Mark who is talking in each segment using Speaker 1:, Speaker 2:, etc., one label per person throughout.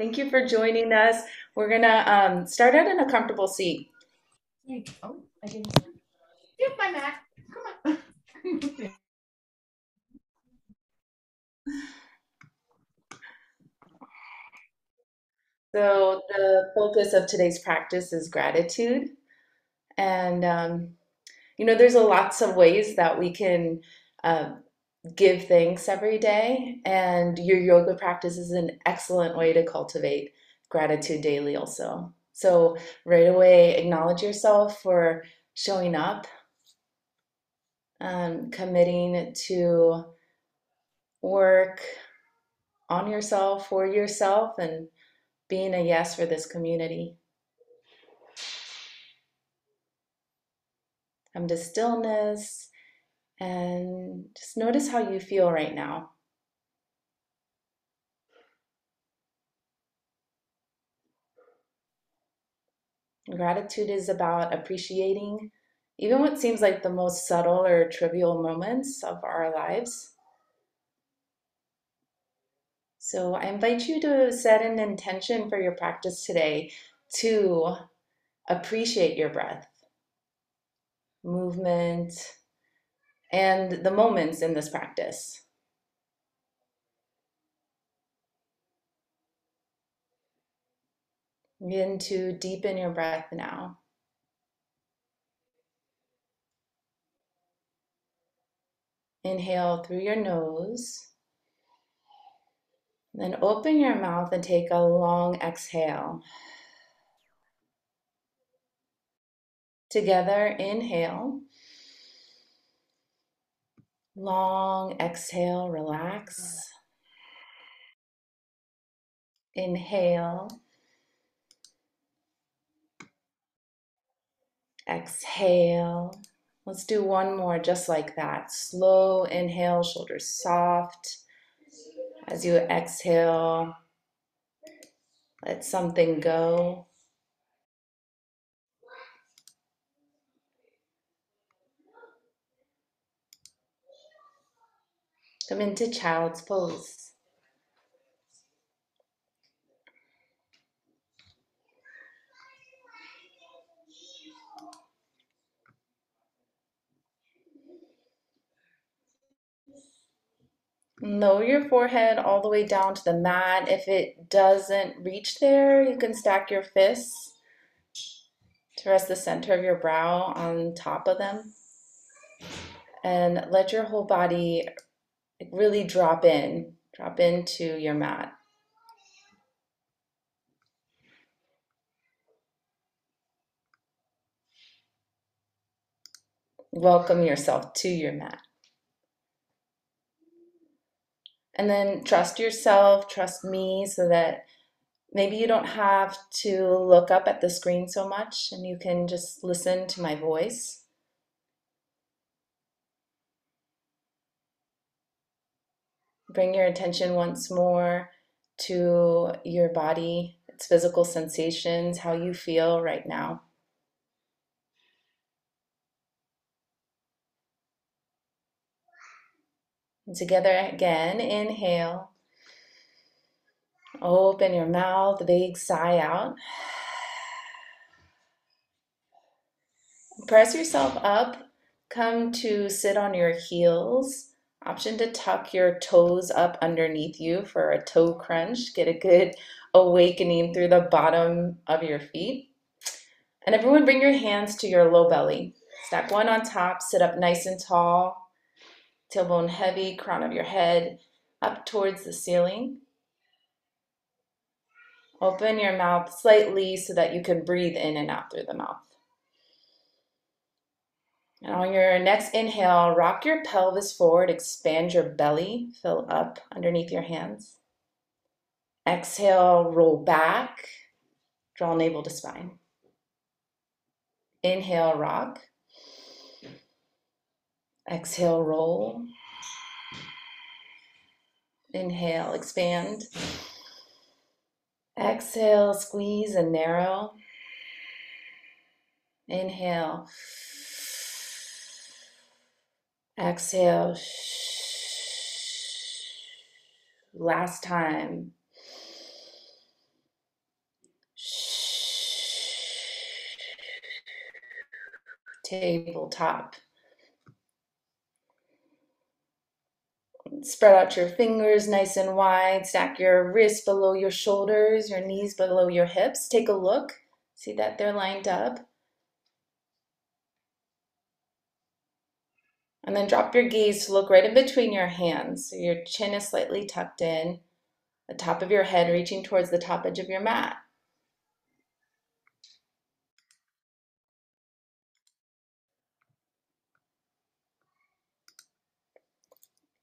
Speaker 1: Thank you for joining us. We're gonna um, start out in a comfortable seat.
Speaker 2: Oh, I didn't. Get my mat. Come on.
Speaker 1: So the focus of today's practice is gratitude, and um, you know, there's a lots of ways that we can uh, give thanks every day, and your yoga practice is an excellent way to cultivate gratitude daily, also. So right away, acknowledge yourself for showing up, um, committing to work on yourself, for yourself, and being a yes for this community. Come to stillness and just notice how you feel right now. Gratitude is about appreciating even what seems like the most subtle or trivial moments of our lives. So I invite you to set an intention for your practice today to appreciate your breath, movement, and the moments in this practice. Begin to deepen your breath now. Inhale through your nose. Then open your mouth and take a long exhale. Together, inhale. Long exhale, relax. Inhale. Exhale. Let's do one more just like that. Slow inhale, shoulders soft. As you exhale, let something go. Come into child's pose. Lower your forehead all the way down to the mat. If it doesn't reach there, you can stack your fists to rest the center of your brow on top of them. And let your whole body really drop in, drop into your mat. Welcome yourself to your mat. And then trust yourself, trust me, so that maybe you don't have to look up at the screen so much and you can just listen to my voice. Bring your attention once more to your body, its physical sensations, how you feel right now. And together again, inhale. Open your mouth, big sigh out. Press yourself up. Come to sit on your heels. Option to tuck your toes up underneath you for a toe crunch. Get a good awakening through the bottom of your feet. And everyone, bring your hands to your low belly. Stack one on top, sit up nice and tall tailbone heavy, crown of your head up towards the ceiling. Open your mouth slightly so that you can breathe in and out through the mouth. And on your next inhale, rock your pelvis forward, expand your belly, fill up underneath your hands. Exhale, roll back, draw navel to spine. Inhale, rock. Exhale, roll. Inhale, expand. Exhale, squeeze and narrow. Inhale. Exhale. Last time. Tabletop. Spread out your fingers nice and wide. Stack your wrists below your shoulders, your knees below your hips. Take a look. See that they're lined up. And then drop your gaze to look right in between your hands. So your chin is slightly tucked in, the top of your head reaching towards the top edge of your mat.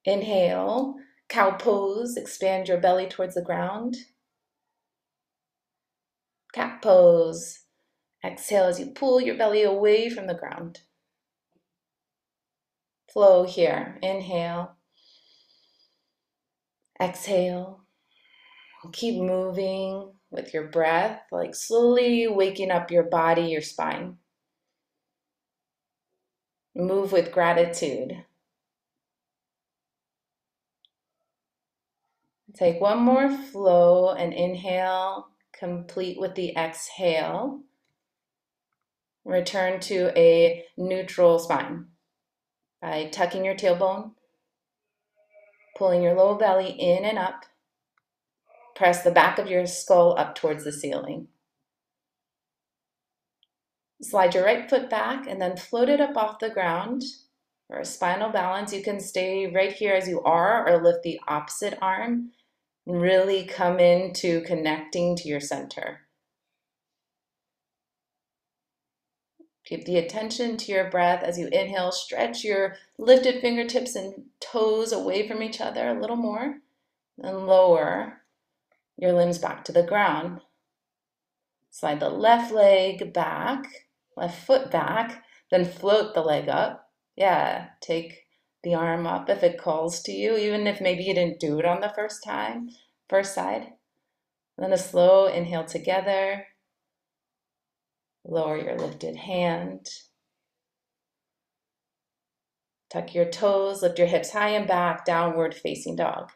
Speaker 1: Inhale, cow pose, expand your belly towards the ground. Cat pose. Exhale as you pull your belly away from the ground. Flow here. Inhale. Exhale. Keep moving with your breath, like slowly waking up your body, your spine. Move with gratitude. Take one more flow and inhale, complete with the exhale. Return to a neutral spine by tucking your tailbone, pulling your low belly in and up. Press the back of your skull up towards the ceiling. Slide your right foot back and then float it up off the ground. For a spinal balance, you can stay right here as you are or lift the opposite arm and Really come into connecting to your center. Keep the attention to your breath as you inhale. Stretch your lifted fingertips and toes away from each other a little more. And lower your limbs back to the ground. Slide the left leg back, left foot back, then float the leg up. Yeah, take the arm up if it calls to you, even if maybe you didn't do it on the first time, first side. then a slow inhale together. Lower your lifted hand. Tuck your toes, lift your hips high and back, downward facing dog.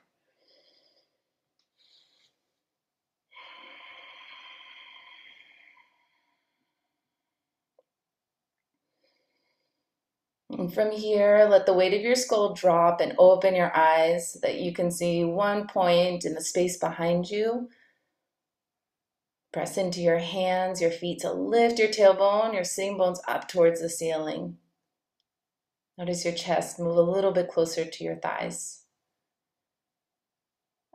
Speaker 1: And from here, let the weight of your skull drop and open your eyes so that you can see one point in the space behind you. Press into your hands, your feet to lift your tailbone, your sitting bones up towards the ceiling. Notice your chest move a little bit closer to your thighs.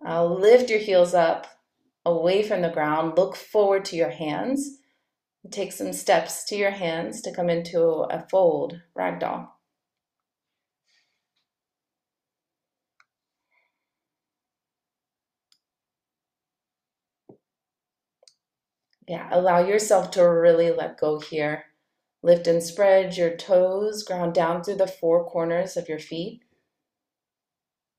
Speaker 1: I'll lift your heels up away from the ground. Look forward to your hands. Take some steps to your hands to come into a fold, ragdoll. Yeah, allow yourself to really let go here. Lift and spread your toes, ground down through the four corners of your feet.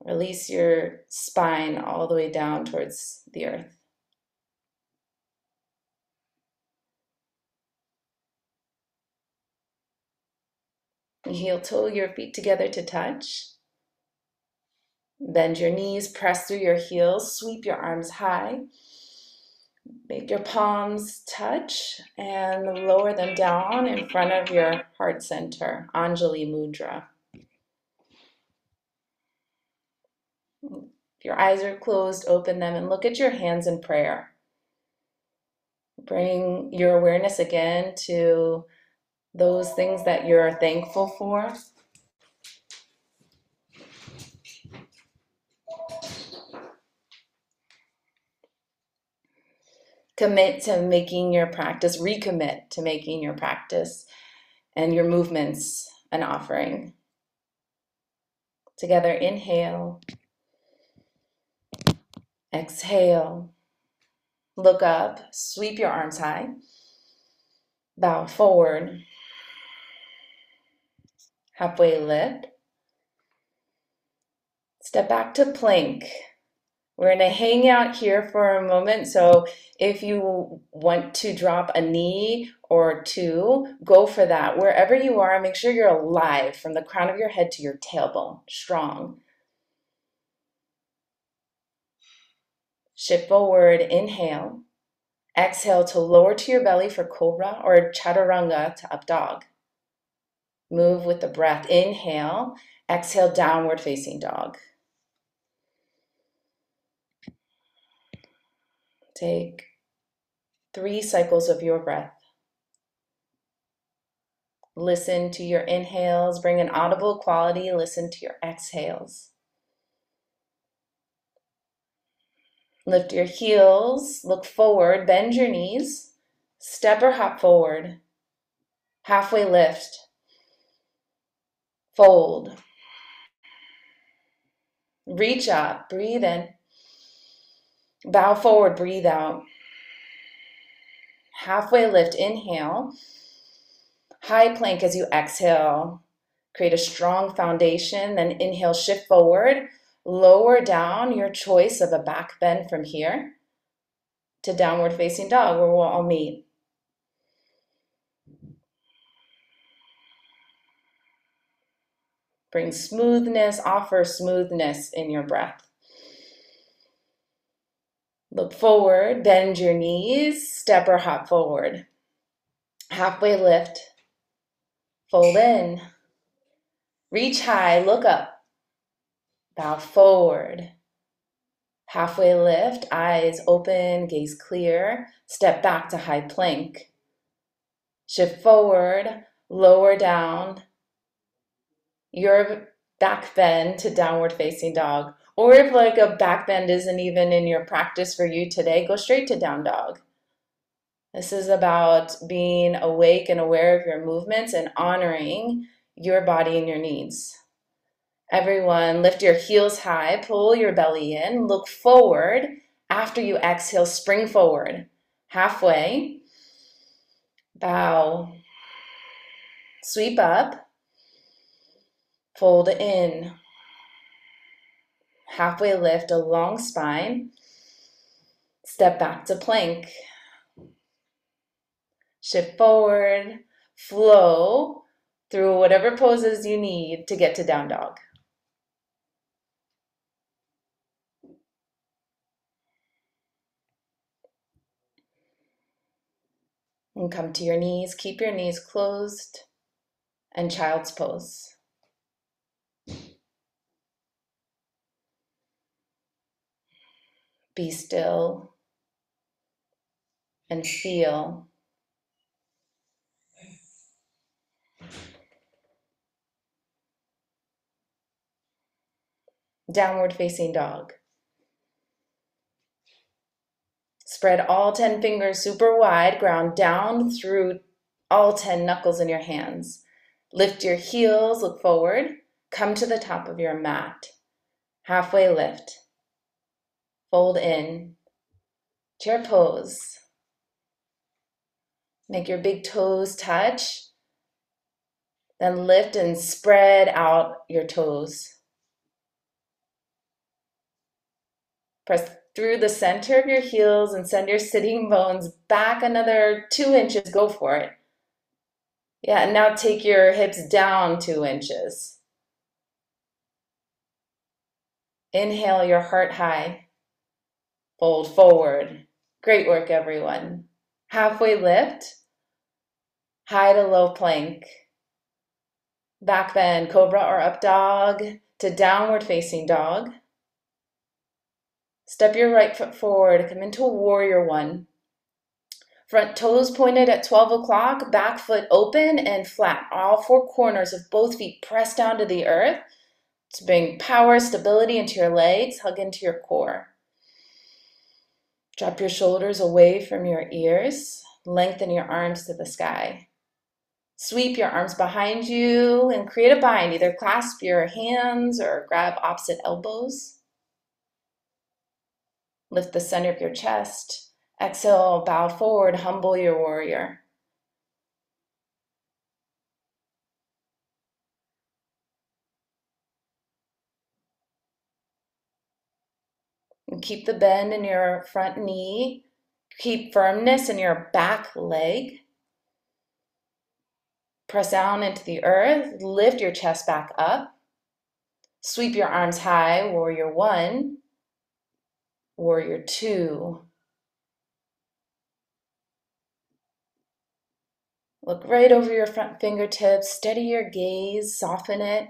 Speaker 1: Release your spine all the way down towards the earth. Heel toe your feet together to touch. Bend your knees, press through your heels, sweep your arms high. Make your palms touch and lower them down in front of your heart center, Anjali Mudra. If your eyes are closed, open them and look at your hands in prayer. Bring your awareness again to those things that you're thankful for. Commit to making your practice, recommit to making your practice and your movements an offering. Together, inhale, exhale, look up, sweep your arms high, bow forward, halfway lift. Step back to plank. We're going to hang out here for a moment. So if you want to drop a knee or two, go for that. Wherever you are, make sure you're alive from the crown of your head to your tailbone, strong. Shift forward, inhale. Exhale to lower to your belly for cobra or chaturanga to up dog. Move with the breath. Inhale, exhale, downward facing dog. Take three cycles of your breath. Listen to your inhales, bring an audible quality, listen to your exhales. Lift your heels, look forward, bend your knees, step or hop forward. Halfway lift, fold. Reach up, breathe in. Bow forward, breathe out. Halfway lift, inhale. High plank as you exhale. Create a strong foundation. Then inhale, shift forward. Lower down your choice of a back bend from here to downward facing dog where we'll all meet. Bring smoothness, offer smoothness in your breath. Look forward, bend your knees, step or hop forward. Halfway lift, Fold in. Reach high, look up. Bow forward. Halfway lift, eyes open, gaze clear. Step back to high plank. Shift forward, lower down. Your back bend to downward facing dog. Or if like a back bend isn't even in your practice for you today, go straight to down dog. This is about being awake and aware of your movements and honoring your body and your needs. Everyone, lift your heels high, pull your belly in, look forward. After you exhale, spring forward. Halfway, bow, sweep up, fold in. Halfway lift, a long spine. Step back to plank shift forward, flow through whatever poses you need to get to down dog. And come to your knees, keep your knees closed, and child's pose. Be still and feel Downward facing dog. Spread all 10 fingers super wide, ground down through all 10 knuckles in your hands. Lift your heels, look forward, come to the top of your mat. Halfway lift. Fold in. Chair pose. Make your big toes touch. Then lift and spread out your toes. Press through the center of your heels and send your sitting bones back another two inches. Go for it. Yeah, and now take your hips down two inches. Inhale your heart high. Fold forward. Great work, everyone. Halfway lift. High to low plank. Back bend, cobra or up dog to downward facing dog. Step your right foot forward, come into a warrior one. Front toes pointed at 12 o'clock, back foot open and flat. All four corners of both feet press down to the earth to bring power, stability into your legs, hug into your core. Drop your shoulders away from your ears, lengthen your arms to the sky. Sweep your arms behind you and create a bind. Either clasp your hands or grab opposite elbows. Lift the center of your chest. Exhale, bow forward, humble your warrior. Keep the bend in your front knee. Keep firmness in your back leg. Press down into the earth. Lift your chest back up. Sweep your arms high, warrior one warrior two, Look right over your front fingertips, steady your gaze, soften it.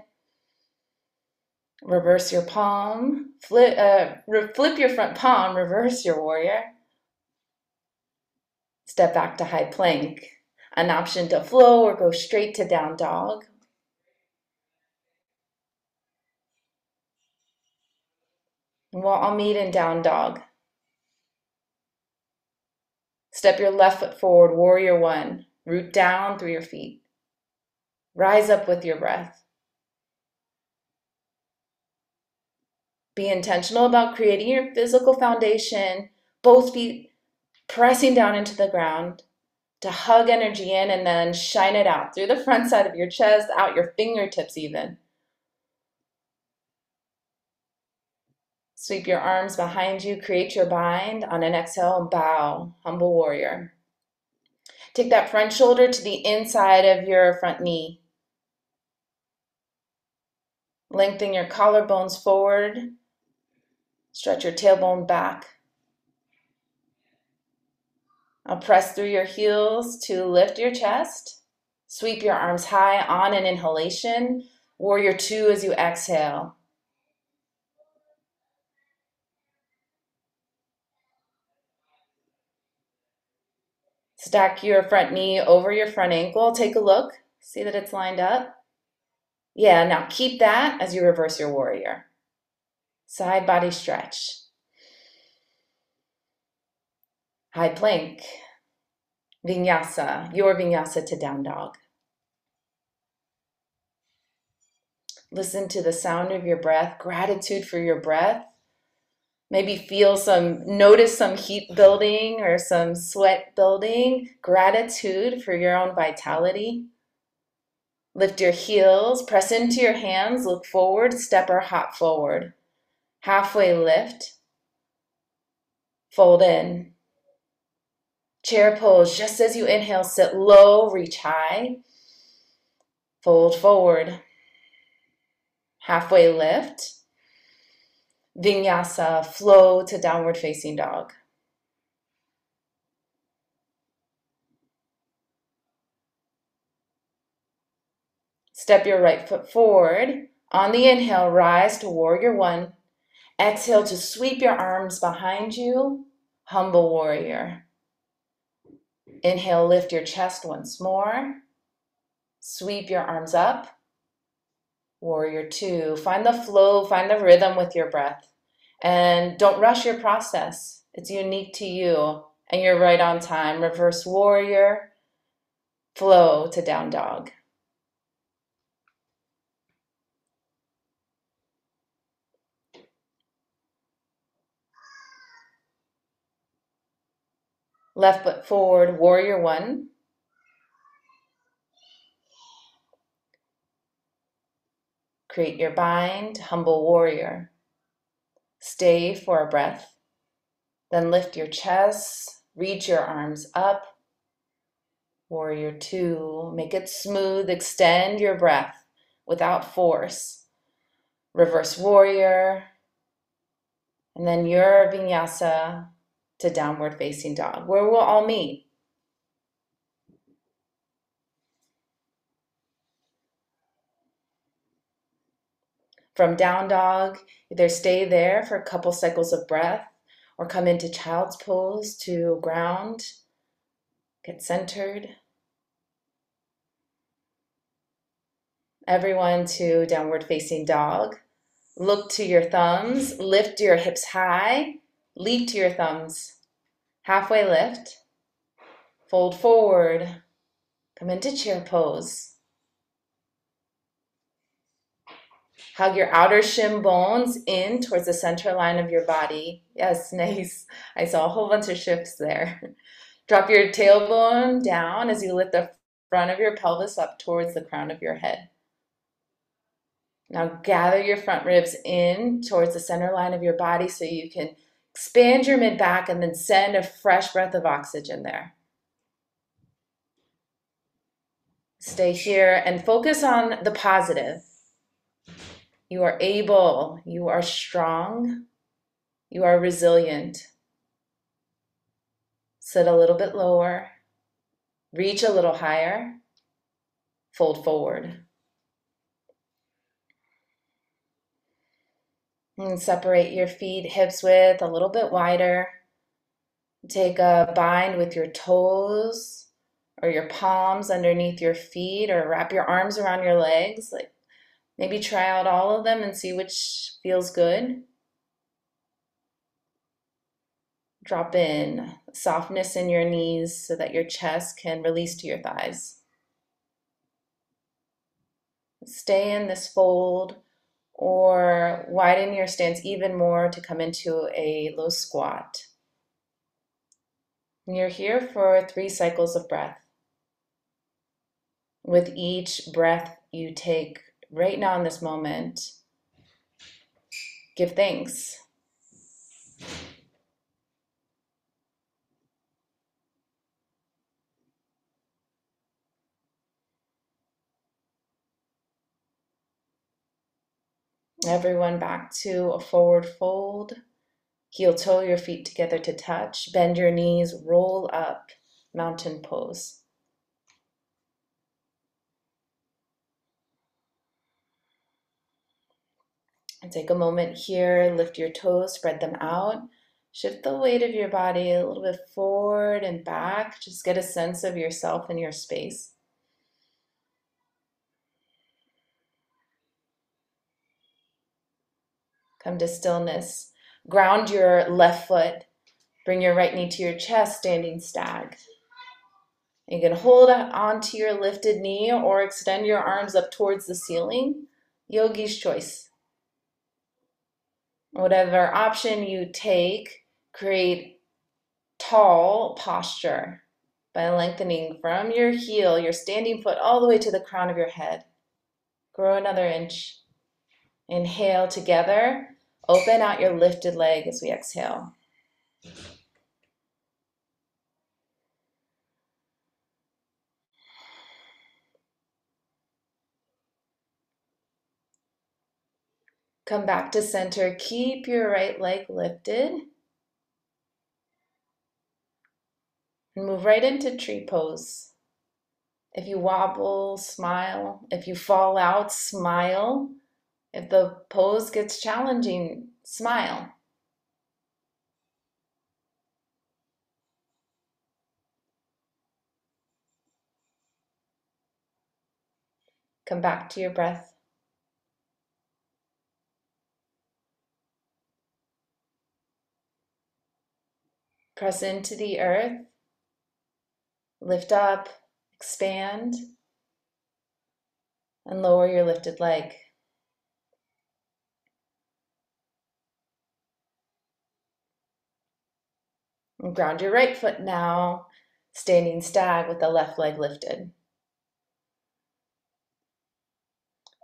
Speaker 1: Reverse your palm, flip, uh, flip your front palm, reverse your warrior. Step back to high plank. An option to flow or go straight to down dog. We'll all meet in down dog. Step your left foot forward, warrior one. Root down through your feet. Rise up with your breath. Be intentional about creating your physical foundation, both feet pressing down into the ground to hug energy in and then shine it out through the front side of your chest, out your fingertips, even. Sweep your arms behind you, create your bind. On an exhale, bow, humble warrior. Take that front shoulder to the inside of your front knee. Lengthen your collarbones forward. Stretch your tailbone back. I'll press through your heels to lift your chest. Sweep your arms high on an inhalation. Warrior two as you exhale. Stack your front knee over your front ankle. Take a look. See that it's lined up? Yeah, now keep that as you reverse your warrior. Side body stretch. High plank. Vinyasa, your vinyasa to down dog. Listen to the sound of your breath, gratitude for your breath. Maybe feel some, notice some heat building or some sweat building, gratitude for your own vitality. Lift your heels, press into your hands, look forward, step or hop forward. Halfway lift, fold in. Chair pose, just as you inhale, sit low, reach high. Fold forward. Halfway lift. Vinyasa, flow to downward facing dog. Step your right foot forward. On the inhale, rise to warrior one. Exhale to sweep your arms behind you, humble warrior. Inhale, lift your chest once more. Sweep your arms up. Warrior two. Find the flow, find the rhythm with your breath. And don't rush your process. It's unique to you and you're right on time. Reverse warrior, flow to down dog. Left foot forward, warrior one. Create your bind, humble warrior. Stay for a breath. Then lift your chest, reach your arms up. Warrior two, make it smooth, extend your breath without force. Reverse warrior. And then your vinyasa to downward facing dog, where we'll all meet. From down dog, either stay there for a couple cycles of breath or come into child's pose to ground, get centered. Everyone to downward facing dog. Look to your thumbs, lift your hips high, Leap to your thumbs. Halfway lift. Fold forward. Come into chair pose. Hug your outer shin bones in towards the center line of your body. Yes, nice. I saw a whole bunch of shifts there. Drop your tailbone down as you lift the front of your pelvis up towards the crown of your head. Now gather your front ribs in towards the center line of your body so you can Expand your mid back and then send a fresh breath of oxygen there. Stay here and focus on the positive. You are able, you are strong, you are resilient. Sit a little bit lower. Reach a little higher. Fold forward. And separate your feet hips width a little bit wider. Take a bind with your toes or your palms underneath your feet or wrap your arms around your legs. Like maybe try out all of them and see which feels good. Drop in softness in your knees so that your chest can release to your thighs. Stay in this fold or widen your stance even more to come into a low squat. You're here for three cycles of breath. With each breath you take right now in this moment, give thanks. Everyone back to a forward fold. Heel toe your feet together to touch. Bend your knees, roll up, mountain pose. And take a moment here, lift your toes, spread them out. Shift the weight of your body a little bit forward and back. Just get a sense of yourself and your space. Come to stillness. Ground your left foot. Bring your right knee to your chest, standing stag. You can hold onto your lifted knee or extend your arms up towards the ceiling. Yogi's choice. Whatever option you take, create tall posture by lengthening from your heel, your standing foot, all the way to the crown of your head. Grow another inch. Inhale together. Open out your lifted leg as we exhale. Come back to center. Keep your right leg lifted. And move right into tree pose. If you wobble, smile. If you fall out, smile. If the pose gets challenging, smile. Come back to your breath. Press into the earth. Lift up, expand, and lower your lifted leg. Ground your right foot now, standing stag with the left leg lifted.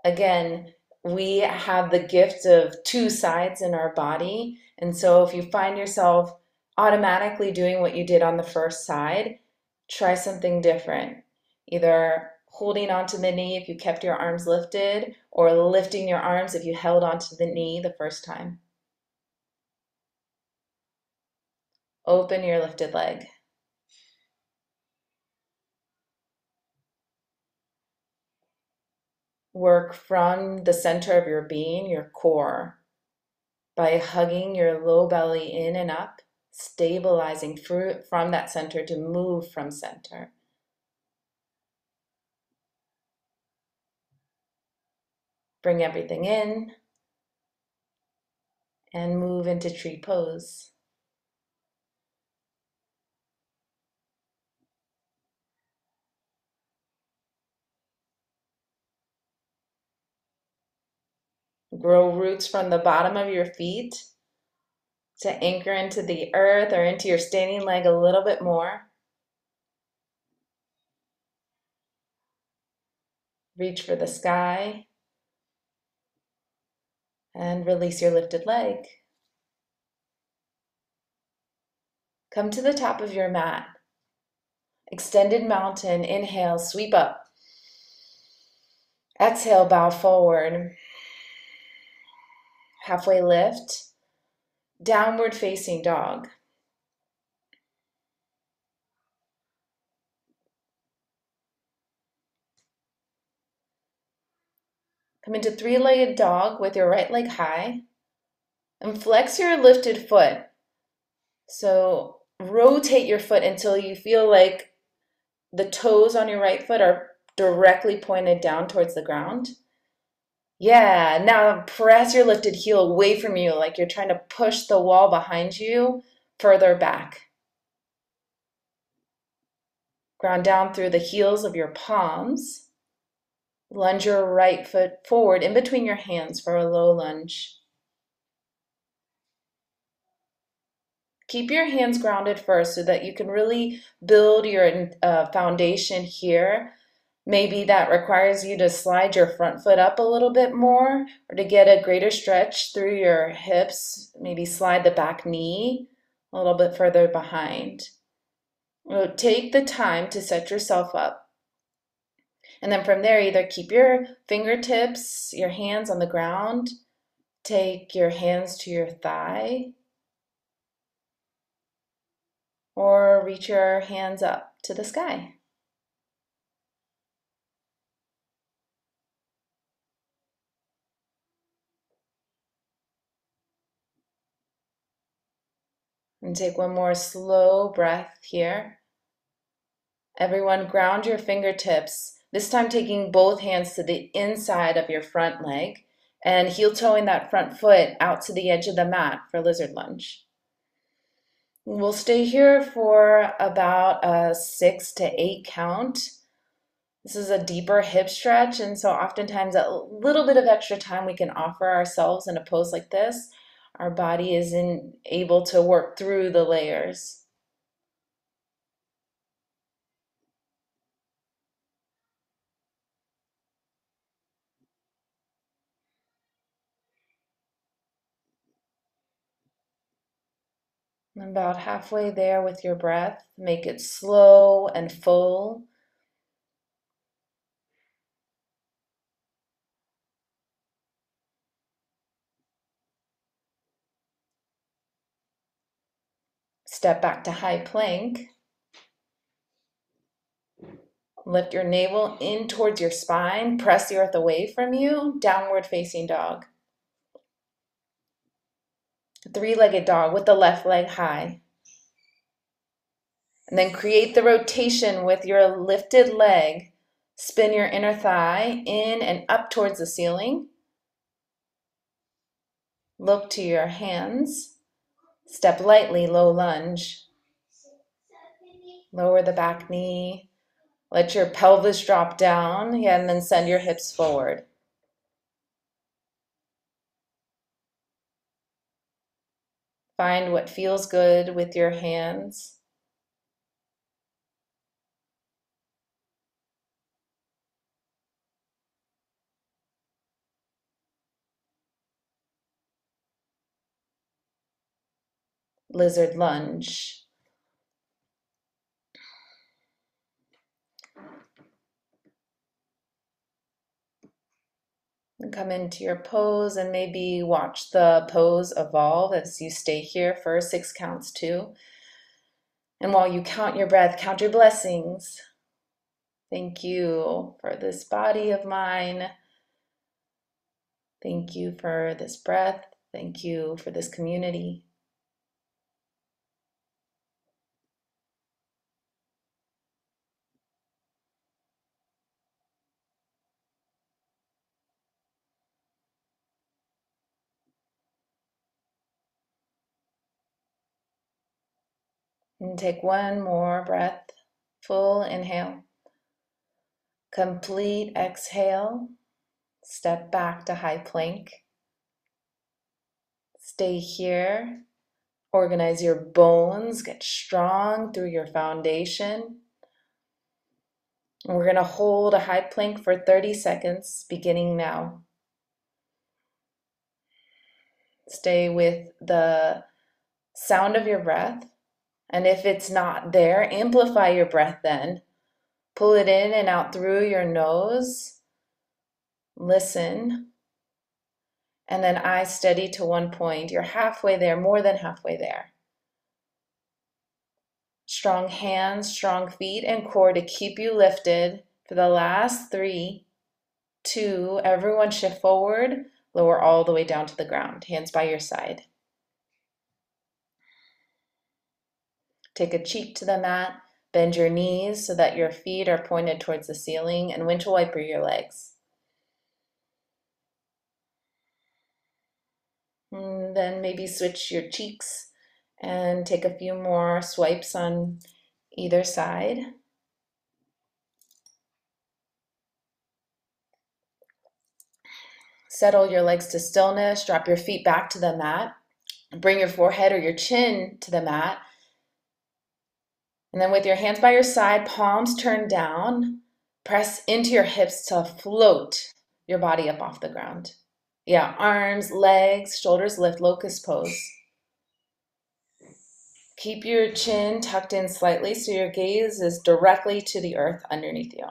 Speaker 1: Again, we have the gift of two sides in our body. And so if you find yourself automatically doing what you did on the first side, try something different. Either holding onto the knee if you kept your arms lifted, or lifting your arms if you held onto the knee the first time. Open your lifted leg. Work from the center of your being, your core, by hugging your low belly in and up, stabilizing from that center to move from center. Bring everything in and move into tree pose. Grow roots from the bottom of your feet to anchor into the earth or into your standing leg a little bit more. Reach for the sky and release your lifted leg. Come to the top of your mat. Extended mountain, inhale, sweep up. Exhale, bow forward halfway lift, downward facing dog. Come into three-legged dog with your right leg high and flex your lifted foot. So rotate your foot until you feel like the toes on your right foot are directly pointed down towards the ground. Yeah, now press your lifted heel away from you like you're trying to push the wall behind you further back. Ground down through the heels of your palms. Lunge your right foot forward in between your hands for a low lunge. Keep your hands grounded first so that you can really build your uh, foundation here Maybe that requires you to slide your front foot up a little bit more or to get a greater stretch through your hips. Maybe slide the back knee a little bit further behind. take the time to set yourself up. And then from there, either keep your fingertips, your hands on the ground, take your hands to your thigh, or reach your hands up to the sky. And take one more slow breath here. Everyone, ground your fingertips, this time taking both hands to the inside of your front leg and heel toeing that front foot out to the edge of the mat for lizard lunge. We'll stay here for about a six to eight count. This is a deeper hip stretch, and so oftentimes a little bit of extra time we can offer ourselves in a pose like this our body isn't able to work through the layers. About halfway there with your breath, make it slow and full. Step back to high plank. Lift your navel in towards your spine. Press the earth away from you. Downward facing dog. Three-legged dog with the left leg high. And then create the rotation with your lifted leg. Spin your inner thigh in and up towards the ceiling. Look to your hands. Step lightly, low lunge. Lower the back knee. Let your pelvis drop down, yeah, and then send your hips forward. Find what feels good with your hands. Lizard lunge. Come into your pose and maybe watch the pose evolve as you stay here for six counts too. And while you count your breath, count your blessings. Thank you for this body of mine. Thank you for this breath. Thank you for this community. And take one more breath, full inhale. Complete exhale. Step back to high plank. Stay here. Organize your bones. Get strong through your foundation. And we're going to hold a high plank for 30 seconds, beginning now. Stay with the sound of your breath. And if it's not there, amplify your breath then. Pull it in and out through your nose. Listen. And then eyes steady to one point. You're halfway there, more than halfway there. Strong hands, strong feet, and core to keep you lifted for the last three, two, everyone shift forward, lower all the way down to the ground, hands by your side. Take a cheek to the mat, bend your knees so that your feet are pointed towards the ceiling, and windshield wiper your legs. And then maybe switch your cheeks and take a few more swipes on either side. Settle your legs to stillness, drop your feet back to the mat, bring your forehead or your chin to the mat. And then with your hands by your side, palms turned down, press into your hips to float your body up off the ground. Yeah, arms, legs, shoulders lift, locust pose. Keep your chin tucked in slightly so your gaze is directly to the earth underneath you.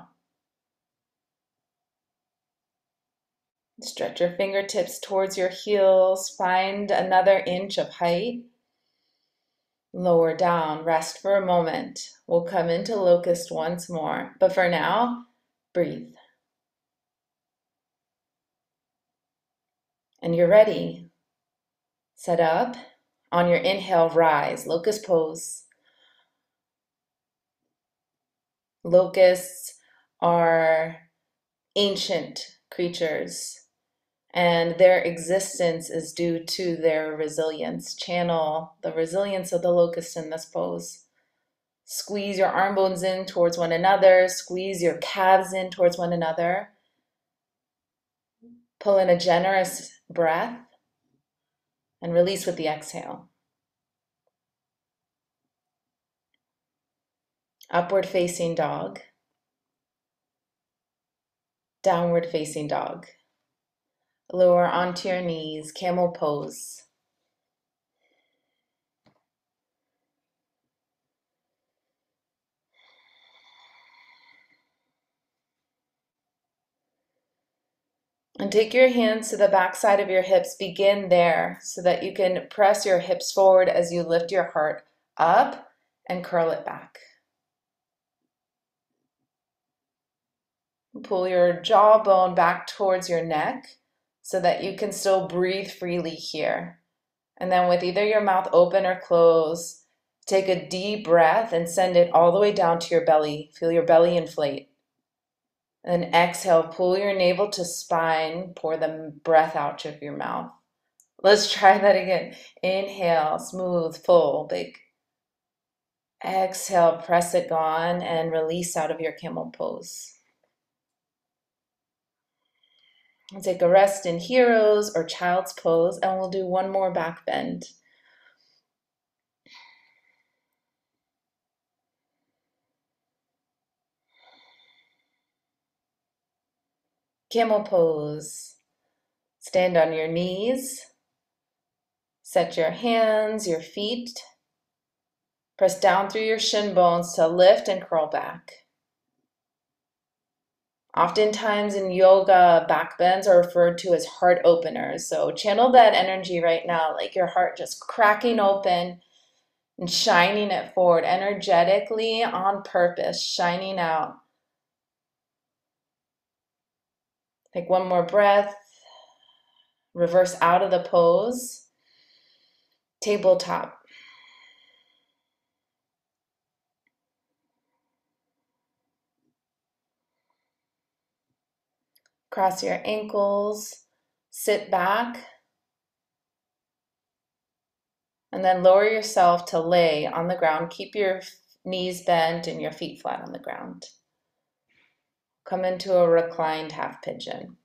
Speaker 1: Stretch your fingertips towards your heels. Find another inch of height. Lower down. Rest for a moment. We'll come into locust once more. But for now, breathe. And you're ready. Set up. On your inhale, rise. Locust pose. Locusts are ancient creatures and their existence is due to their resilience. Channel the resilience of the locust in this pose. Squeeze your arm bones in towards one another, squeeze your calves in towards one another. Pull in a generous breath and release with the exhale. Upward facing dog, downward facing dog. Lower onto your knees, camel pose. And take your hands to the back side of your hips. Begin there so that you can press your hips forward as you lift your heart up and curl it back. Pull your jawbone back towards your neck so that you can still breathe freely here. And then, with either your mouth open or closed, take a deep breath and send it all the way down to your belly. Feel your belly inflate. And exhale, pull your navel to spine, pour the breath out of your mouth. Let's try that again. Inhale, smooth, full, big. Exhale, press it gone, and release out of your camel pose. We'll take a rest in heroes or child's pose, and we'll do one more back bend. Camel pose. Stand on your knees. Set your hands, your feet. Press down through your shin bones to lift and curl back. Oftentimes in yoga, backbends are referred to as heart openers. So channel that energy right now, like your heart just cracking open and shining it forward energetically on purpose, shining out. Take one more breath. Reverse out of the pose. Tabletop. Cross your ankles, sit back, and then lower yourself to lay on the ground. Keep your knees bent and your feet flat on the ground. Come into a reclined half pigeon.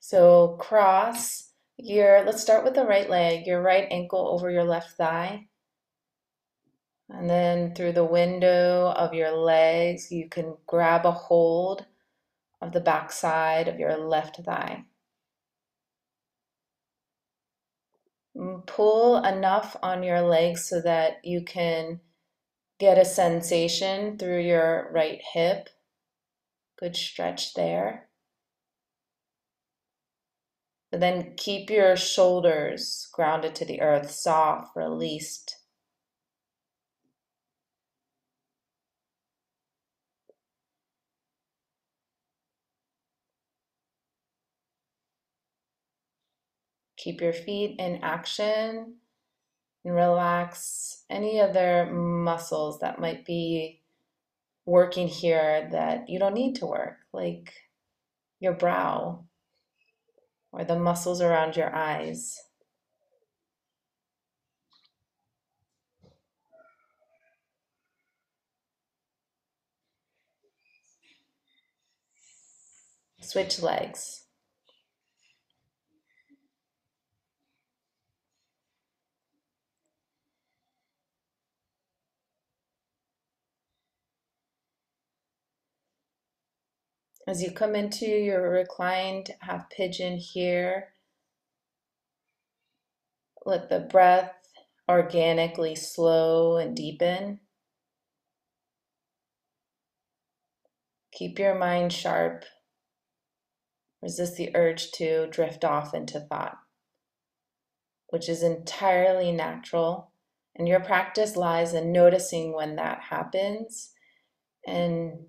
Speaker 1: So cross your, let's start with the right leg, your right ankle over your left thigh. And then through the window of your legs, you can grab a hold of the backside of your left thigh. Mm, pull enough on your legs so that you can get a sensation through your right hip. Good stretch there. But then keep your shoulders grounded to the earth, soft, released. Keep your feet in action and relax any other muscles that might be working here that you don't need to work, like your brow or the muscles around your eyes. Switch legs. As you come into your reclined half pigeon here, let the breath organically slow and deepen. Keep your mind sharp. Resist the urge to drift off into thought, which is entirely natural. And your practice lies in noticing when that happens and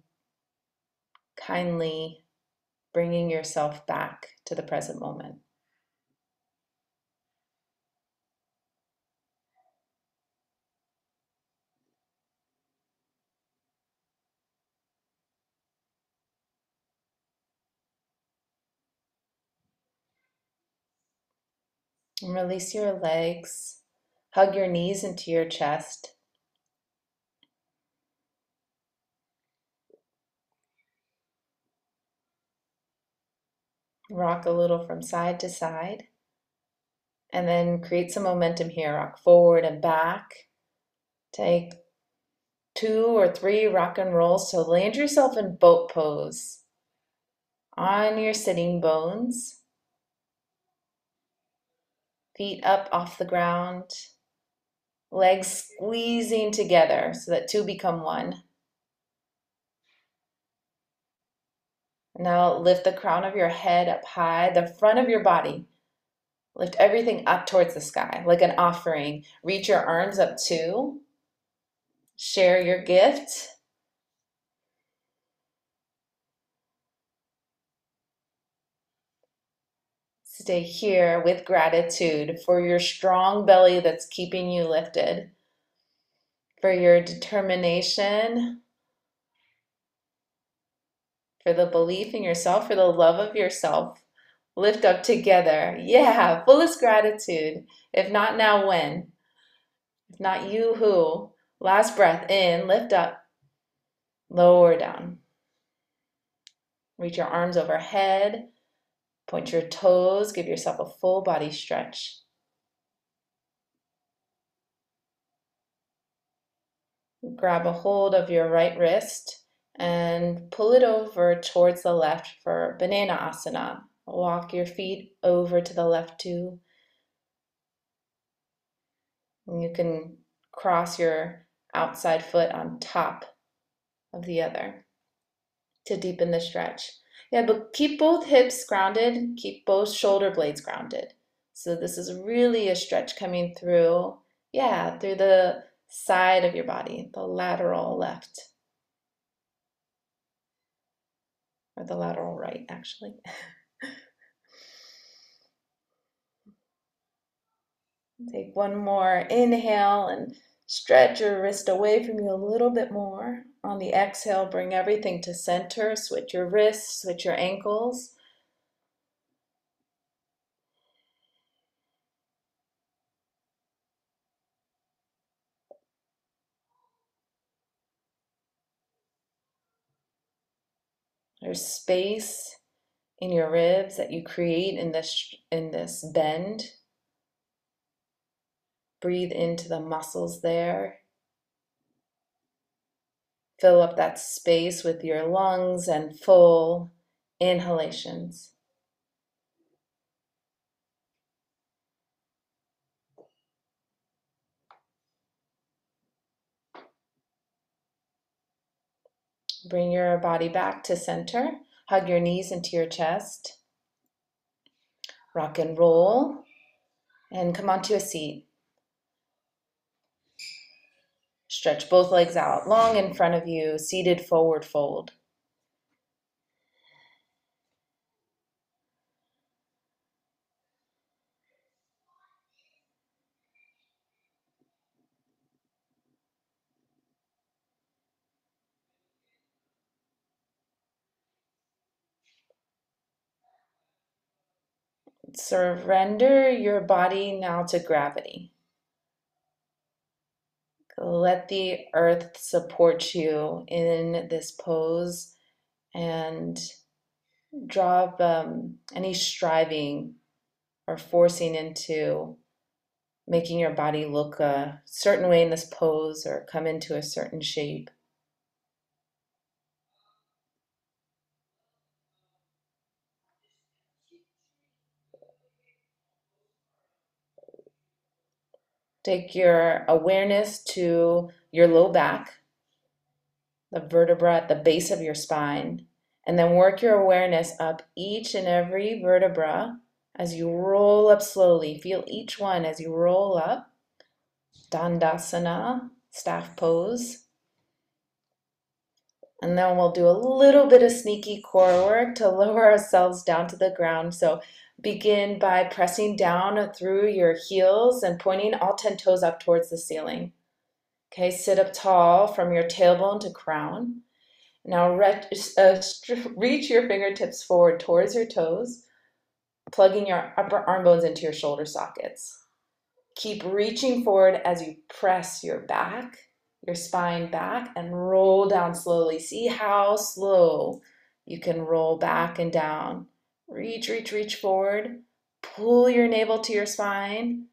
Speaker 1: kindly bringing yourself back to the present moment. And release your legs. Hug your knees into your chest. Rock a little from side to side. And then create some momentum here. Rock forward and back. Take two or three rock and rolls. So land yourself in boat pose on your sitting bones. Feet up off the ground. Legs squeezing together so that two become one. Now lift the crown of your head up high, the front of your body. Lift everything up towards the sky like an offering. Reach your arms up too. Share your gift. Stay here with gratitude for your strong belly that's keeping you lifted, for your determination for the belief in yourself, for the love of yourself. Lift up together. Yeah, fullest gratitude. If not now, when? If not you, who? Last breath in, lift up, lower down. Reach your arms overhead, point your toes, give yourself a full body stretch. Grab a hold of your right wrist and pull it over towards the left for Banana Asana. Walk your feet over to the left too. And you can cross your outside foot on top of the other to deepen the stretch. Yeah, but keep both hips grounded, keep both shoulder blades grounded. So this is really a stretch coming through, yeah, through the side of your body, the lateral left. Or the lateral right, actually. Take one more inhale and stretch your wrist away from you a little bit more. On the exhale, bring everything to center. Switch your wrists, switch your ankles. Space in your ribs that you create in this in this bend. Breathe into the muscles there. Fill up that space with your lungs and full inhalations. Bring your body back to center. Hug your knees into your chest. Rock and roll. And come onto a seat. Stretch both legs out long in front of you, seated forward fold. Surrender your body now to gravity. Let the earth support you in this pose and drop um, any striving or forcing into making your body look a certain way in this pose or come into a certain shape. Take your awareness to your low back, the vertebra at the base of your spine, and then work your awareness up each and every vertebra as you roll up slowly. Feel each one as you roll up. Dandasana, staff pose. And then we'll do a little bit of sneaky core work to lower ourselves down to the ground. So Begin by pressing down through your heels and pointing all 10 toes up towards the ceiling. Okay, sit up tall from your tailbone to crown. Now uh, reach your fingertips forward towards your toes, plugging your upper arm bones into your shoulder sockets. Keep reaching forward as you press your back, your spine back, and roll down slowly. See how slow you can roll back and down. Reach, reach, reach forward. Pull your navel to your spine.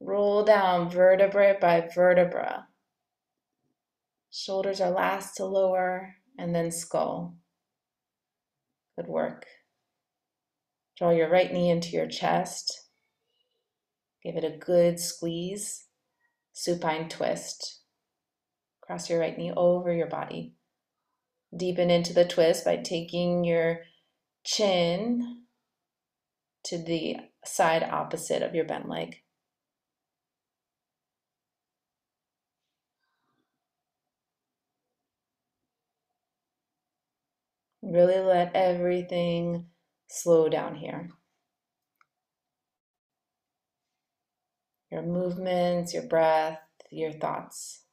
Speaker 1: Roll down vertebra by vertebra. Shoulders are last to lower, and then skull. Good work. Draw your right knee into your chest. Give it a good squeeze. Supine twist. Cross your right knee over your body. Deepen into the twist by taking your chin to the side opposite of your bent leg. Really let everything slow down here. Your movements, your breath, your thoughts.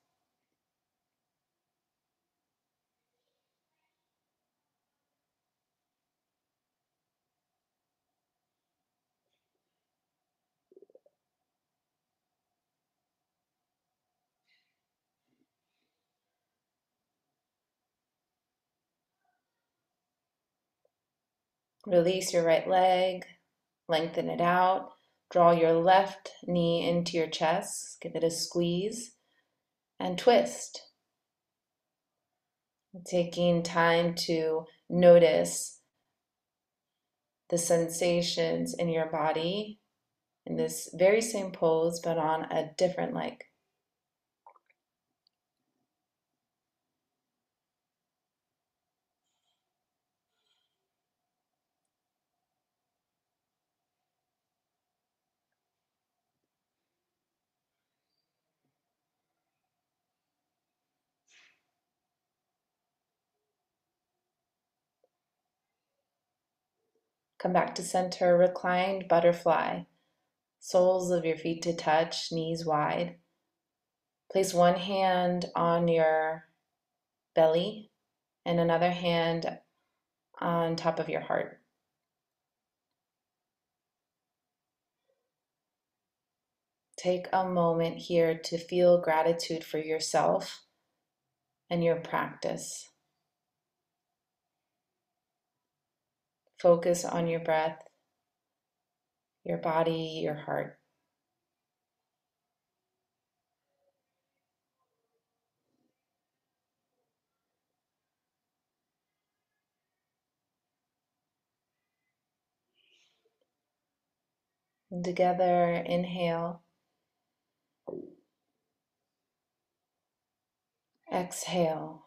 Speaker 1: Release your right leg, lengthen it out. Draw your left knee into your chest, give it a squeeze, and twist. Taking time to notice the sensations in your body in this very same pose, but on a different leg. Come back to center, reclined butterfly. Soles of your feet to touch, knees wide. Place one hand on your belly and another hand on top of your heart. Take a moment here to feel gratitude for yourself and your practice. Focus on your breath, your body, your heart. Together, inhale. Exhale.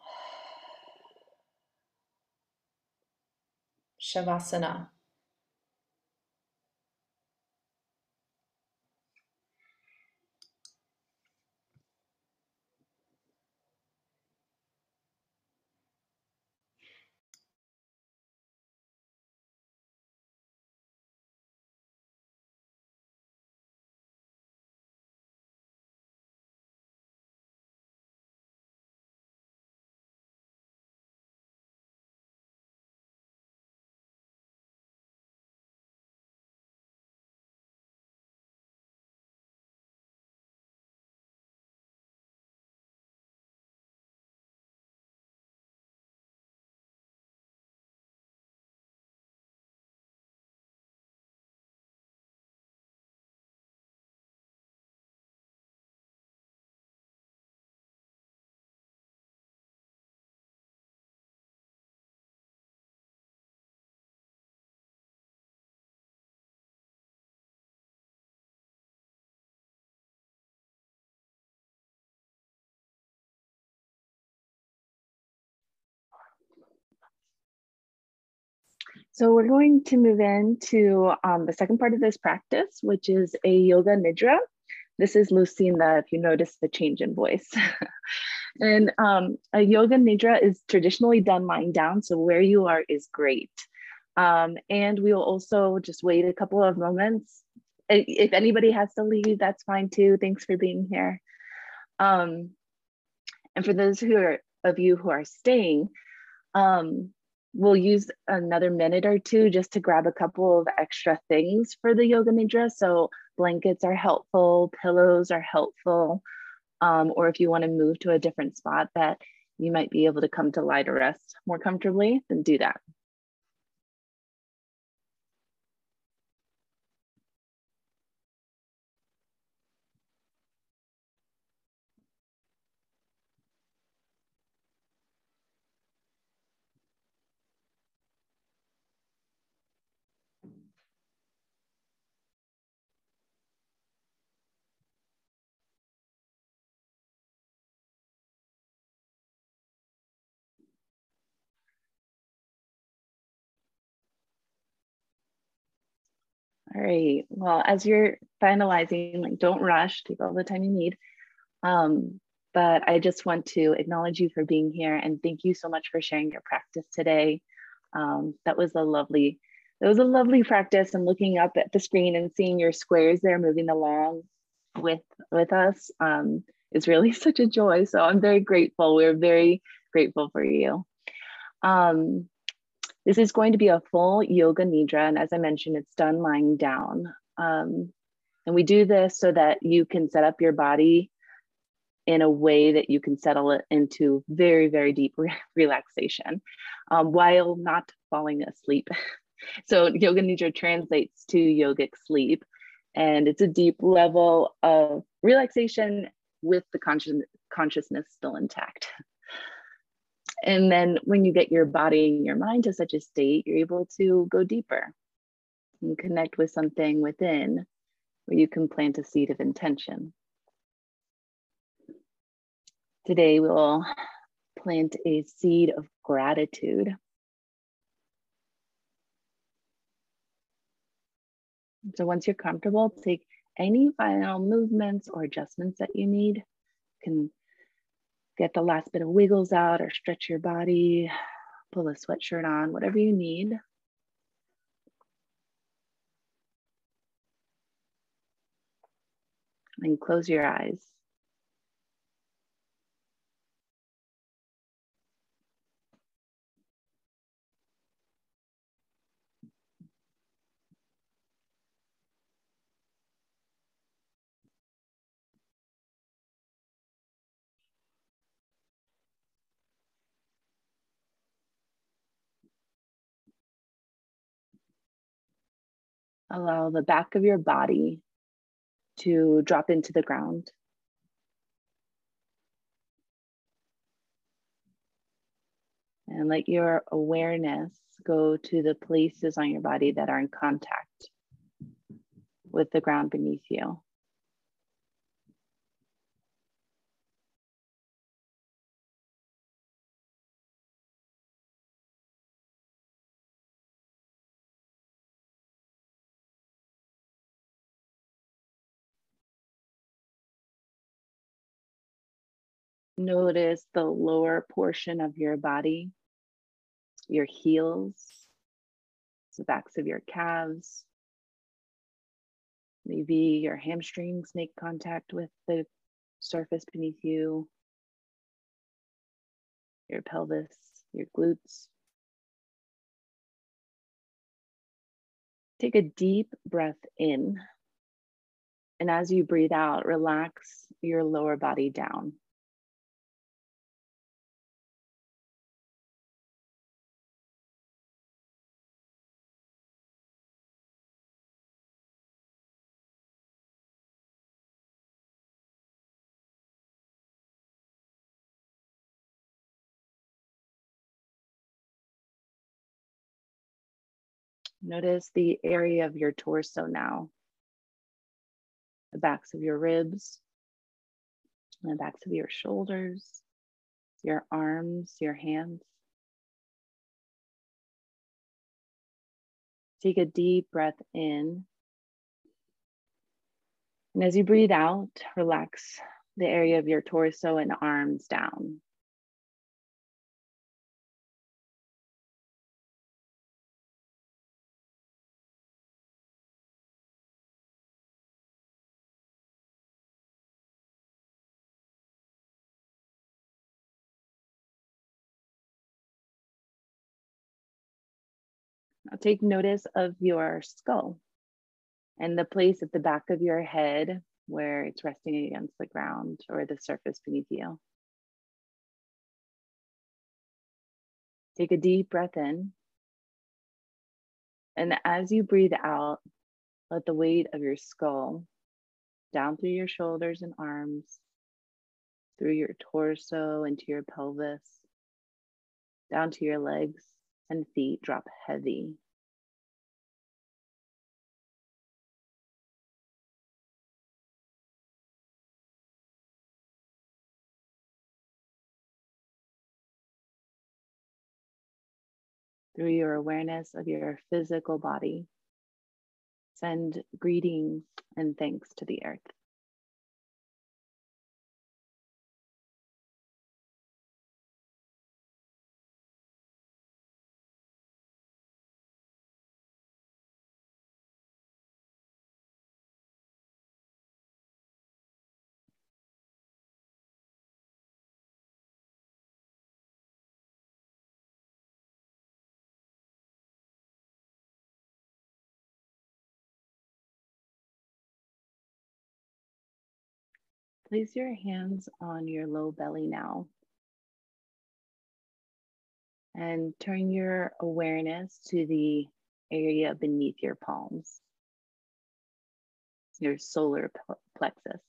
Speaker 1: Shavasana. So we're going to move into um, the second part of this practice, which is a yoga nidra. This is Lucinda, if you notice the change in voice. and um, a yoga nidra is traditionally done lying down, so where you are is great. Um, and we will also just wait a couple of moments. If anybody has to leave, that's fine too. Thanks for being here. Um, and for those who are, of you who are staying, um, we'll use another minute or two just to grab a couple of extra things for the yoga nidra. So blankets are helpful, pillows are helpful, um, or if you want to move to a different spot that you might be able to come to lie to rest more comfortably, then do that. All right. Well, as you're finalizing, like don't rush, take all the time you need. Um, but I just want to acknowledge you for being here and thank you so much for sharing your practice today. Um, that was a lovely, that was a lovely practice and looking up at the screen and seeing your squares there moving along with with us um, is really such a joy. So I'm very grateful. We're very grateful for you. Um, this is going to be a full yoga nidra. And as I mentioned, it's done lying down. Um, and we do this so that you can set up your body in a way that you can settle it into very, very deep re relaxation um, while not falling asleep. so yoga nidra translates to yogic sleep. And it's a deep level of relaxation with the conscious consciousness still intact. And then when you get your body and your mind to such a state, you're able to go deeper and connect with something within where you can plant a seed of intention. Today, we'll plant a seed of gratitude. So once you're comfortable, take any final movements or adjustments that you need. You can get the last bit of wiggles out or stretch your body, pull a sweatshirt on, whatever you need. And close your eyes. Allow the back of your body to drop into the ground. And let your awareness go to the places on your body that are in contact with the ground beneath you. Notice the lower portion of your body, your heels, the backs of your calves. Maybe your hamstrings make contact with the surface beneath you, your pelvis, your glutes. Take a deep breath in. And as you breathe out, relax your lower body down. Notice the area of your torso now. The backs of your ribs, the backs of your shoulders, your arms, your hands. Take a deep breath in. And as you breathe out, relax the area of your torso and arms down. Take notice of your skull and the place at the back of your head where it's resting against the ground or the surface beneath you. Take a deep breath in. And as you breathe out, let the weight of your skull down through your shoulders and arms, through your torso into your pelvis, down to your legs and feet drop heavy. Through your awareness of your physical body, send greetings and thanks to the earth. Place your hands on your low belly now. And turn your awareness to the area beneath your palms, your solar plexus.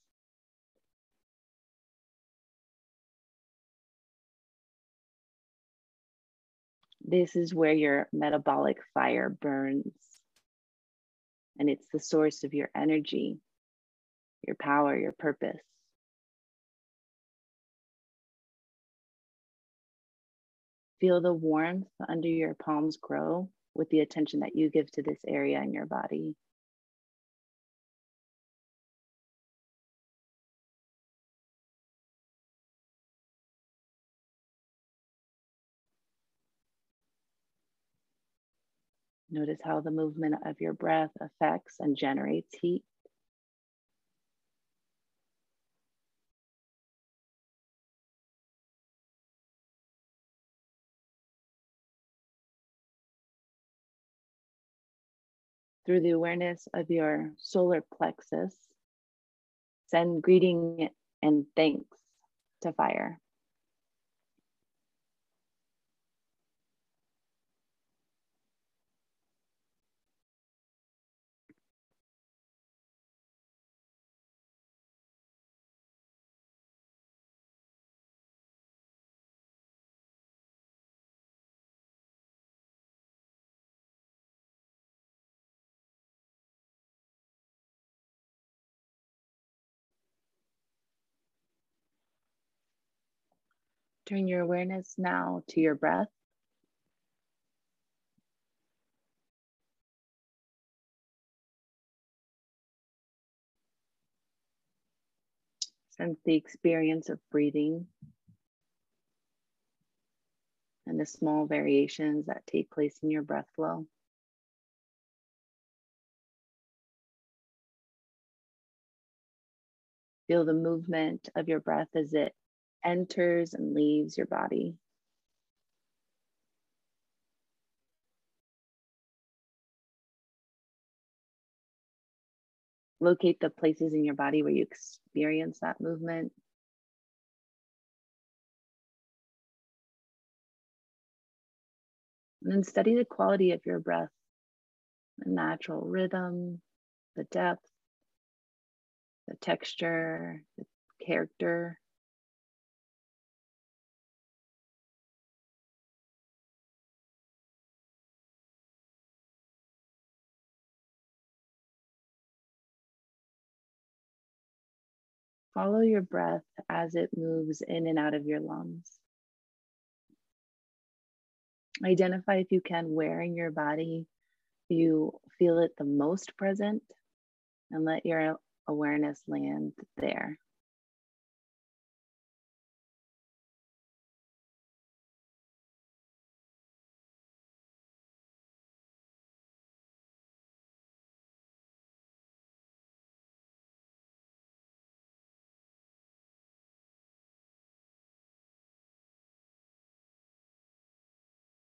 Speaker 1: This is where your metabolic fire burns, and it's the source of your energy, your power, your purpose. Feel the warmth under your palms grow with the attention that you give to this area in your body. Notice how the movement of your breath affects and generates heat. Through the awareness of your solar plexus, send greeting and thanks to fire. Turn your awareness now to your breath. Sense the experience of breathing and the small variations that take place in your breath flow. Feel the movement of your breath as it enters and leaves your body. Locate the places in your body where you experience that movement. And then study the quality of your breath, the natural rhythm, the depth, the texture, the character. Follow your breath as it moves in and out of your lungs. Identify if you can where in your body you feel it the most present, and let your awareness land there.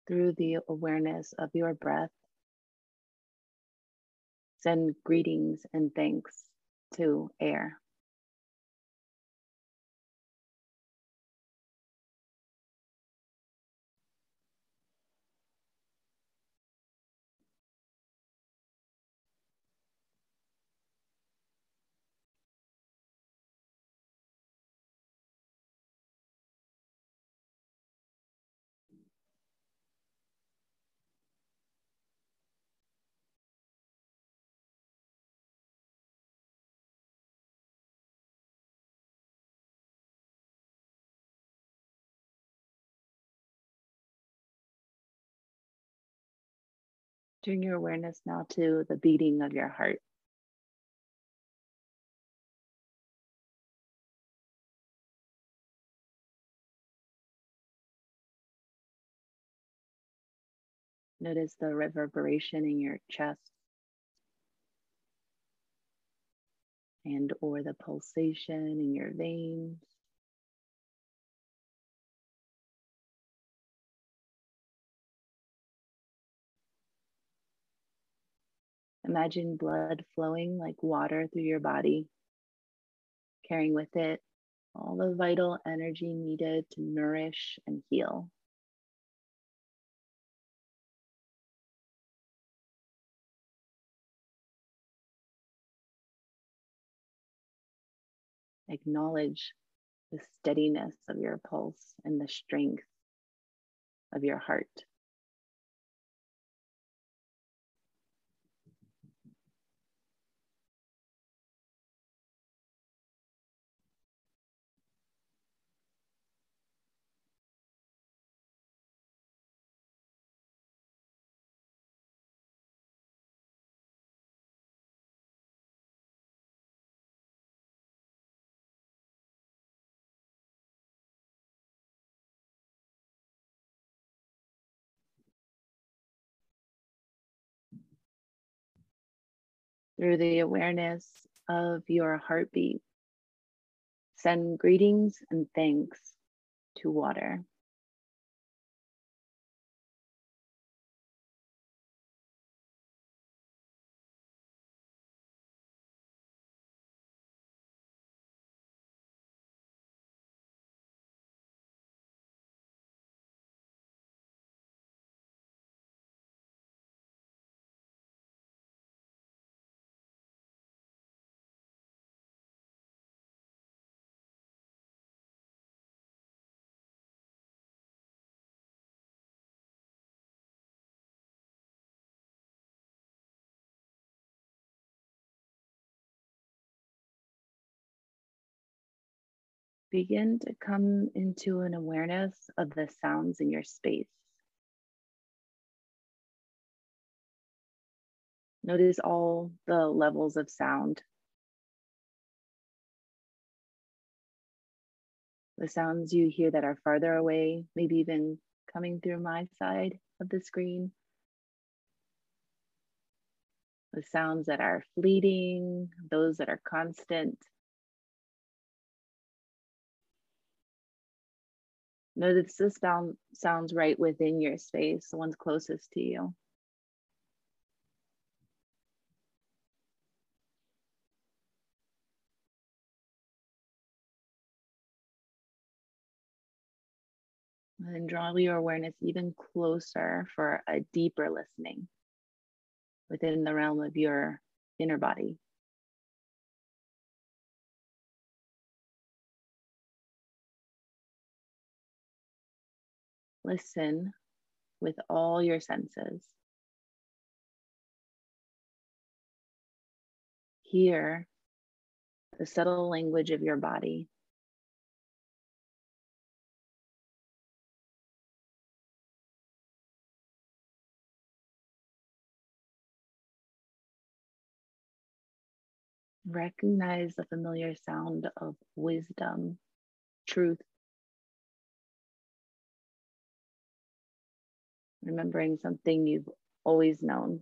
Speaker 1: Through the awareness of your breath. Send greetings and thanks to air. Turn your awareness now to the beating of your heart. Notice the reverberation in your chest and or the pulsation in your veins. Imagine blood flowing like water through your body, carrying with it all the vital energy needed to nourish and heal. Acknowledge the steadiness of your pulse and the strength of your heart. Through the awareness of your heartbeat. Send greetings and thanks to water. Begin to come into an awareness of the sounds in your space. Notice all the levels of sound. The sounds you hear that are farther away, maybe even coming through my side of the screen. The sounds that are fleeting, those that are constant. Notice this sound sounds right within your space, the ones closest to you. And draw your awareness even closer for a deeper listening within the realm of your inner body. Listen with all your senses. Hear the subtle language of your body. Recognize the familiar sound of wisdom, truth, Remembering something you've always known.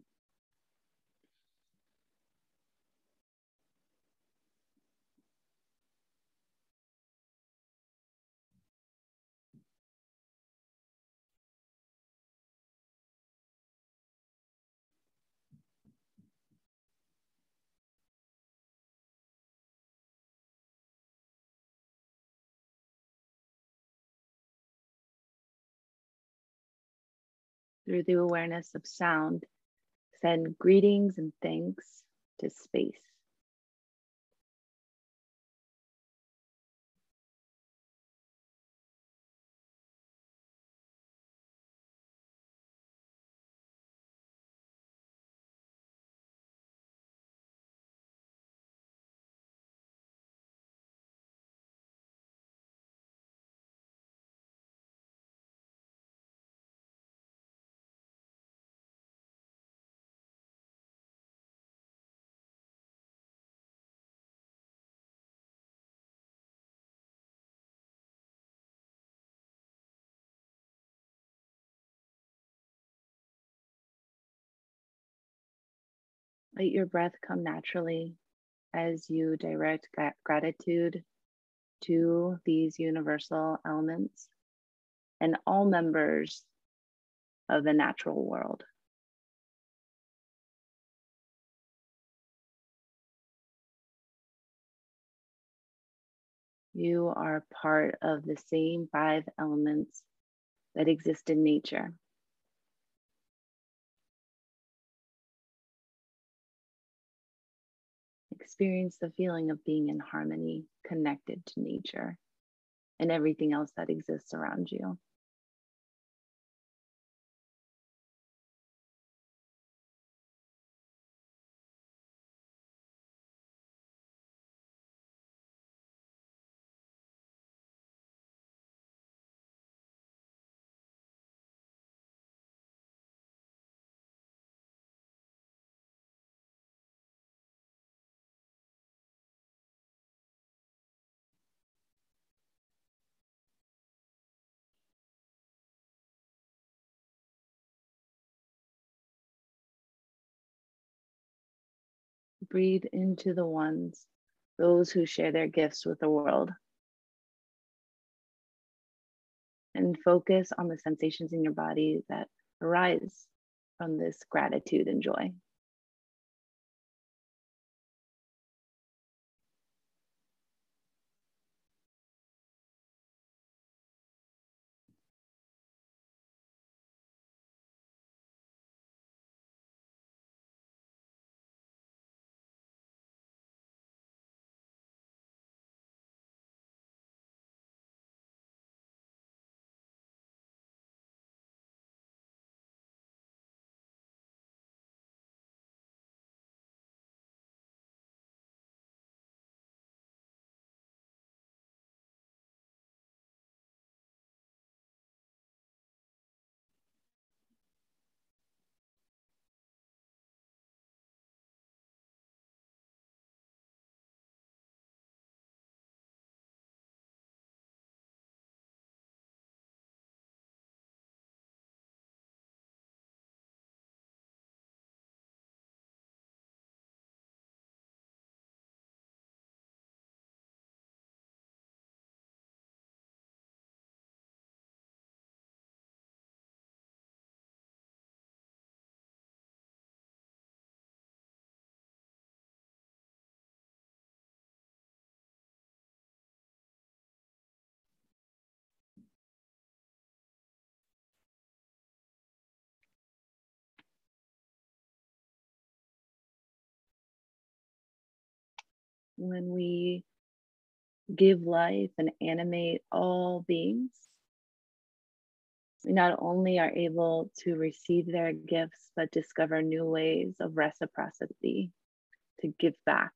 Speaker 1: Through the awareness of sound, send greetings and thanks to space. Let your breath come naturally as you direct gratitude to these universal elements and all members of the natural world. You are part of the same five elements that exist in nature. Experience the feeling of being in harmony, connected to nature and everything else that exists around you. Breathe into the ones, those who share their gifts with the world. And focus on the sensations in your body that arise from this gratitude and joy. When we give life and animate all beings, we not only are able to receive their gifts, but discover new ways of reciprocity to give back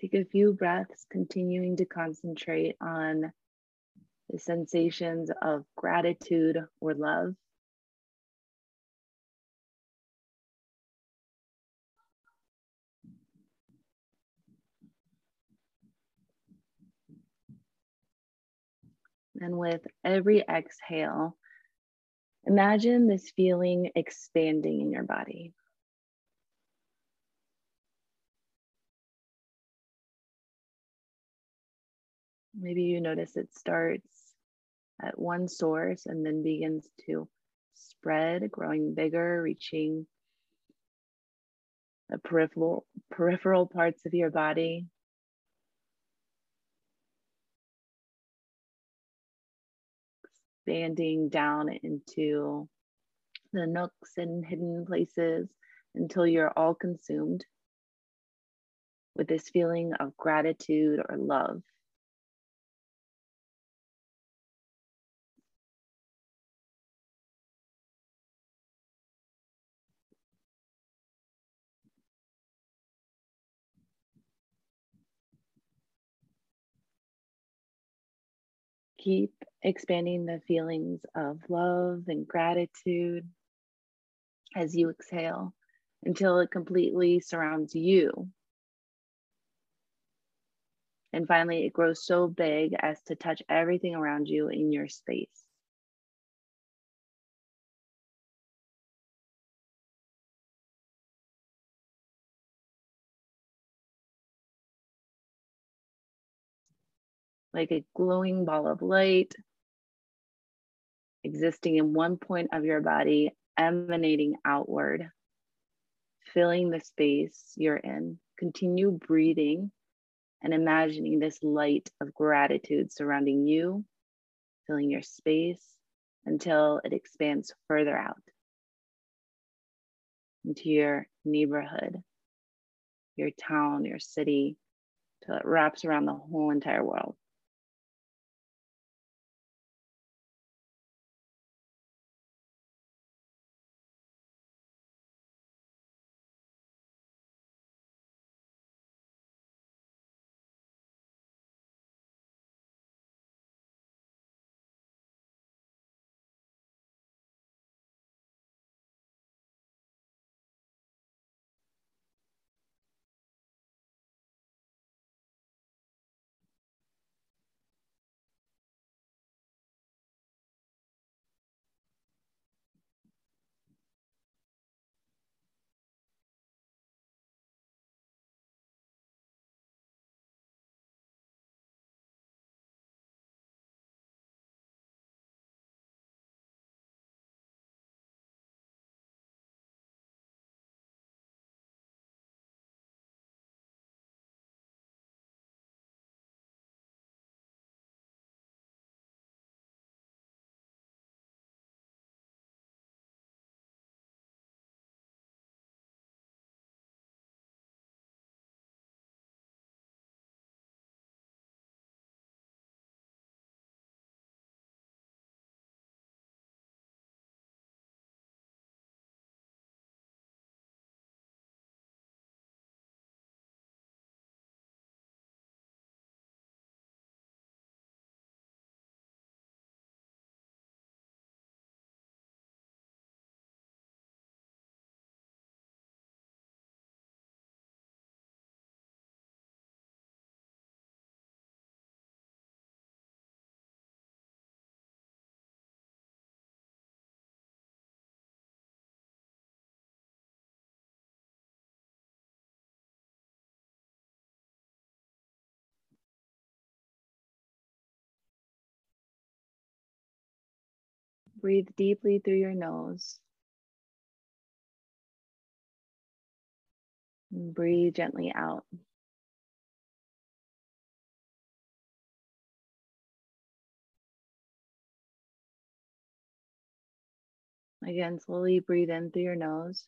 Speaker 1: Take a few breaths, continuing to concentrate on the sensations of gratitude or love. And with every exhale, imagine this feeling expanding in your body. Maybe you notice it starts at one source and then begins to spread, growing bigger, reaching the peripheral peripheral parts of your body. Expanding down into the nooks and hidden places until you're all consumed with this feeling of gratitude or love. Keep expanding the feelings of love and gratitude as you exhale until it completely surrounds you. And finally, it grows so big as to touch everything around you in your space. Like a glowing ball of light existing in one point of your body, emanating outward, filling the space you're in. Continue breathing and imagining this light of gratitude surrounding you, filling your space until it expands further out into your neighborhood, your town, your city, till it wraps around the whole entire world. Breathe deeply through your nose. Breathe gently out. Again, slowly breathe in through your nose.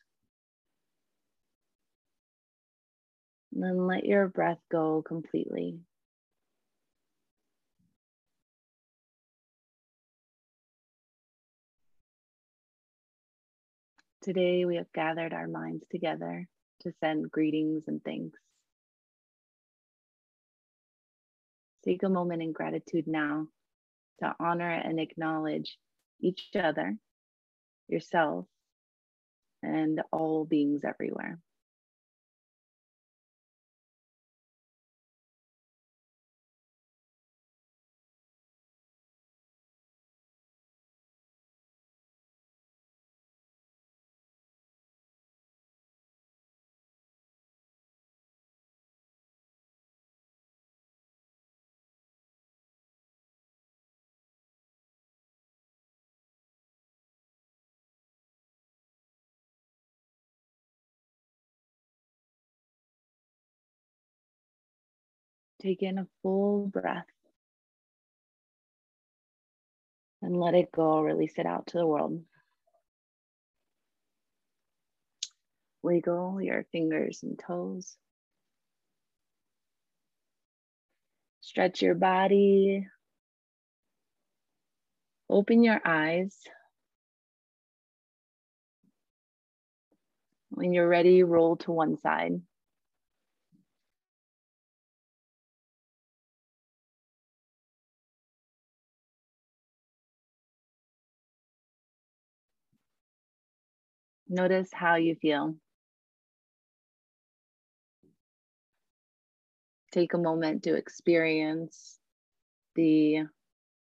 Speaker 1: And then let your breath go completely. Today, we have gathered our minds together to send greetings and thanks. Take a moment in gratitude now to honor and acknowledge each other, yourself, and all beings everywhere. Take in a full breath and let it go, release it out to the world. Wiggle your fingers and toes. Stretch your body. Open your eyes. When you're ready, roll to one side. Notice how you feel. Take a moment to experience the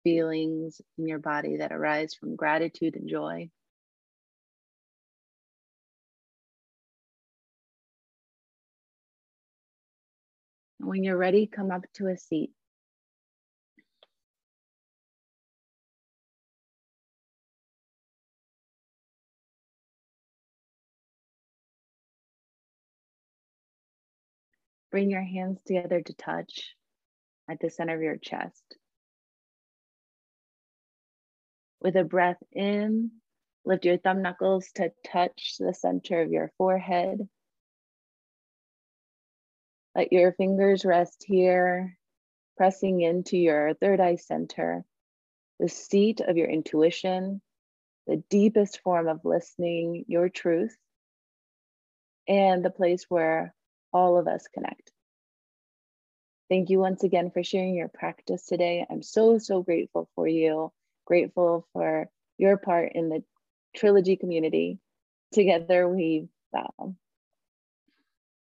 Speaker 1: feelings in your body that arise from gratitude and joy. When you're ready, come up to a seat. Bring your hands together to touch at the center of your chest. With a breath in, lift your thumb knuckles to touch the center of your forehead. Let your fingers rest here, pressing into your third eye center, the seat of your intuition, the deepest form of listening, your truth, and the place where all of us connect. Thank you once again for sharing your practice today. I'm so, so grateful for you, grateful for your part in the trilogy community. Together we vow.